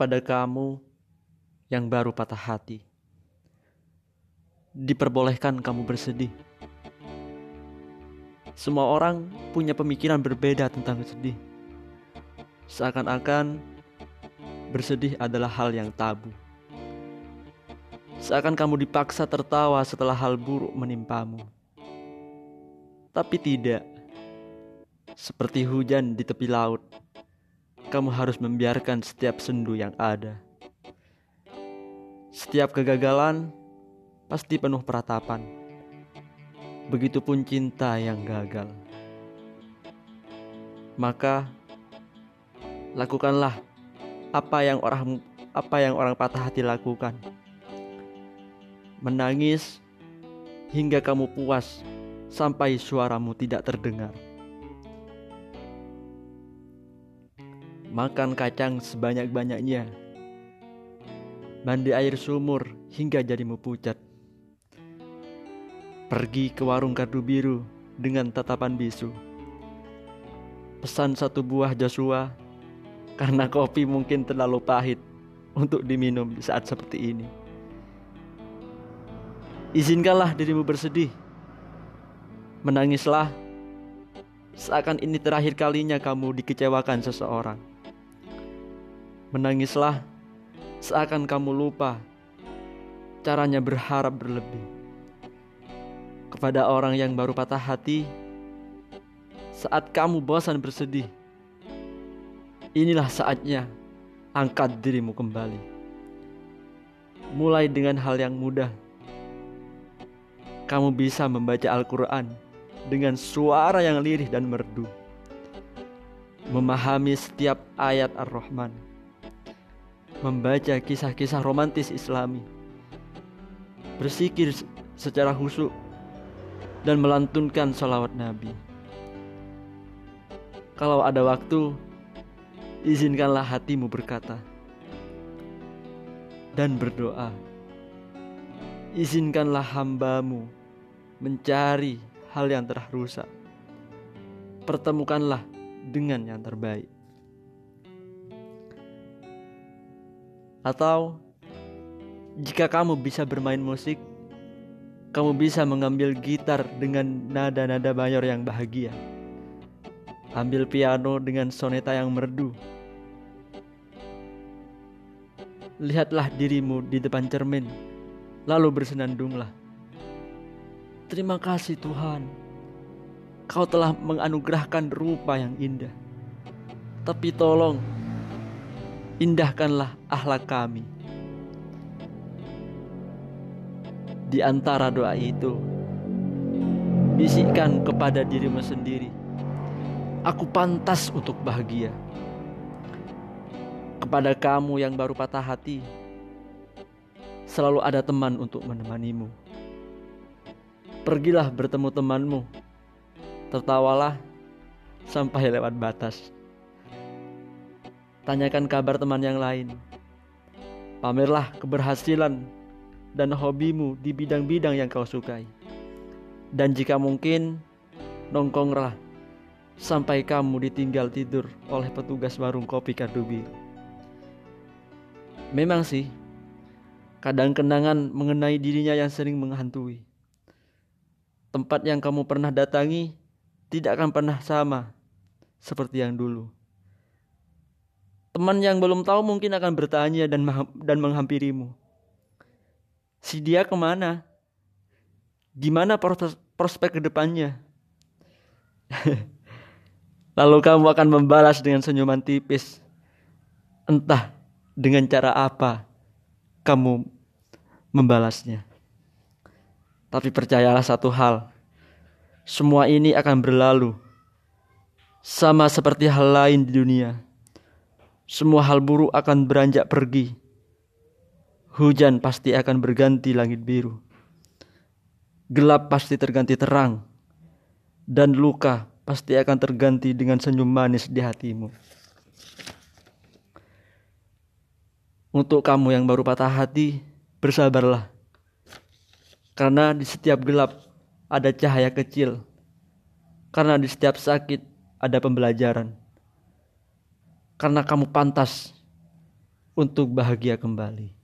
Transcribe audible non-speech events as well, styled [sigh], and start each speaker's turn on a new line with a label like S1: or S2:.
S1: kepada kamu yang baru patah hati. Diperbolehkan kamu bersedih. Semua orang punya pemikiran berbeda tentang sedih. Seakan-akan bersedih adalah hal yang tabu. Seakan kamu dipaksa tertawa setelah hal buruk menimpamu. Tapi tidak. Seperti hujan di tepi laut, kamu harus membiarkan setiap sendu yang ada. Setiap kegagalan pasti penuh peratapan. Begitupun cinta yang gagal. Maka lakukanlah apa yang orang apa yang orang patah hati lakukan. Menangis hingga kamu puas sampai suaramu tidak terdengar. Makan kacang sebanyak-banyaknya. Mandi air sumur hingga jadimu pucat. Pergi ke warung kardu biru dengan tatapan bisu. Pesan satu buah Joshua karena kopi mungkin terlalu pahit untuk diminum di saat seperti ini. Izinkanlah dirimu bersedih. Menangislah seakan ini terakhir kalinya kamu dikecewakan seseorang. Menangislah seakan kamu lupa caranya berharap berlebih. Kepada orang yang baru patah hati, saat kamu bosan bersedih, inilah saatnya angkat dirimu kembali. Mulai dengan hal yang mudah. Kamu bisa membaca Al-Quran dengan suara yang lirih dan merdu. Memahami setiap ayat Ar-Rahman membaca kisah-kisah romantis Islami, bersikir secara khusyuk, dan melantunkan salawat Nabi. Kalau ada waktu, izinkanlah hatimu berkata dan berdoa. Izinkanlah hambamu mencari hal yang telah rusak. Pertemukanlah dengan yang terbaik. Atau jika kamu bisa bermain musik, kamu bisa mengambil gitar dengan nada-nada mayor yang bahagia. Ambil piano dengan soneta yang merdu. Lihatlah dirimu di depan cermin, lalu bersenandunglah. Terima kasih Tuhan, Kau telah menganugerahkan rupa yang indah. Tapi tolong indahkanlah akhlak kami. Di antara doa itu, bisikkan kepada dirimu sendiri, aku pantas untuk bahagia. Kepada kamu yang baru patah hati, selalu ada teman untuk menemanimu. Pergilah bertemu temanmu, tertawalah sampai lewat batas. Tanyakan kabar teman yang lain. Pamerlah keberhasilan dan hobimu di bidang-bidang yang kau sukai. Dan jika mungkin, nongkonglah sampai kamu ditinggal tidur oleh petugas warung kopi Kardubi. Memang sih, kadang kenangan mengenai dirinya yang sering menghantui. Tempat yang kamu pernah datangi tidak akan pernah sama seperti yang dulu. Teman yang belum tahu mungkin akan bertanya dan dan menghampirimu. Si dia ke mana? Gimana prospek, prospek ke depannya? [laughs] Lalu kamu akan membalas dengan senyuman tipis. Entah dengan cara apa kamu membalasnya. Tapi percayalah satu hal. Semua ini akan berlalu. Sama seperti hal lain di dunia semua hal buruk akan beranjak pergi. Hujan pasti akan berganti langit biru. Gelap pasti terganti terang. Dan luka pasti akan terganti dengan senyum manis di hatimu. Untuk kamu yang baru patah hati, bersabarlah. Karena di setiap gelap ada cahaya kecil. Karena di setiap sakit ada pembelajaran karena kamu pantas untuk bahagia kembali.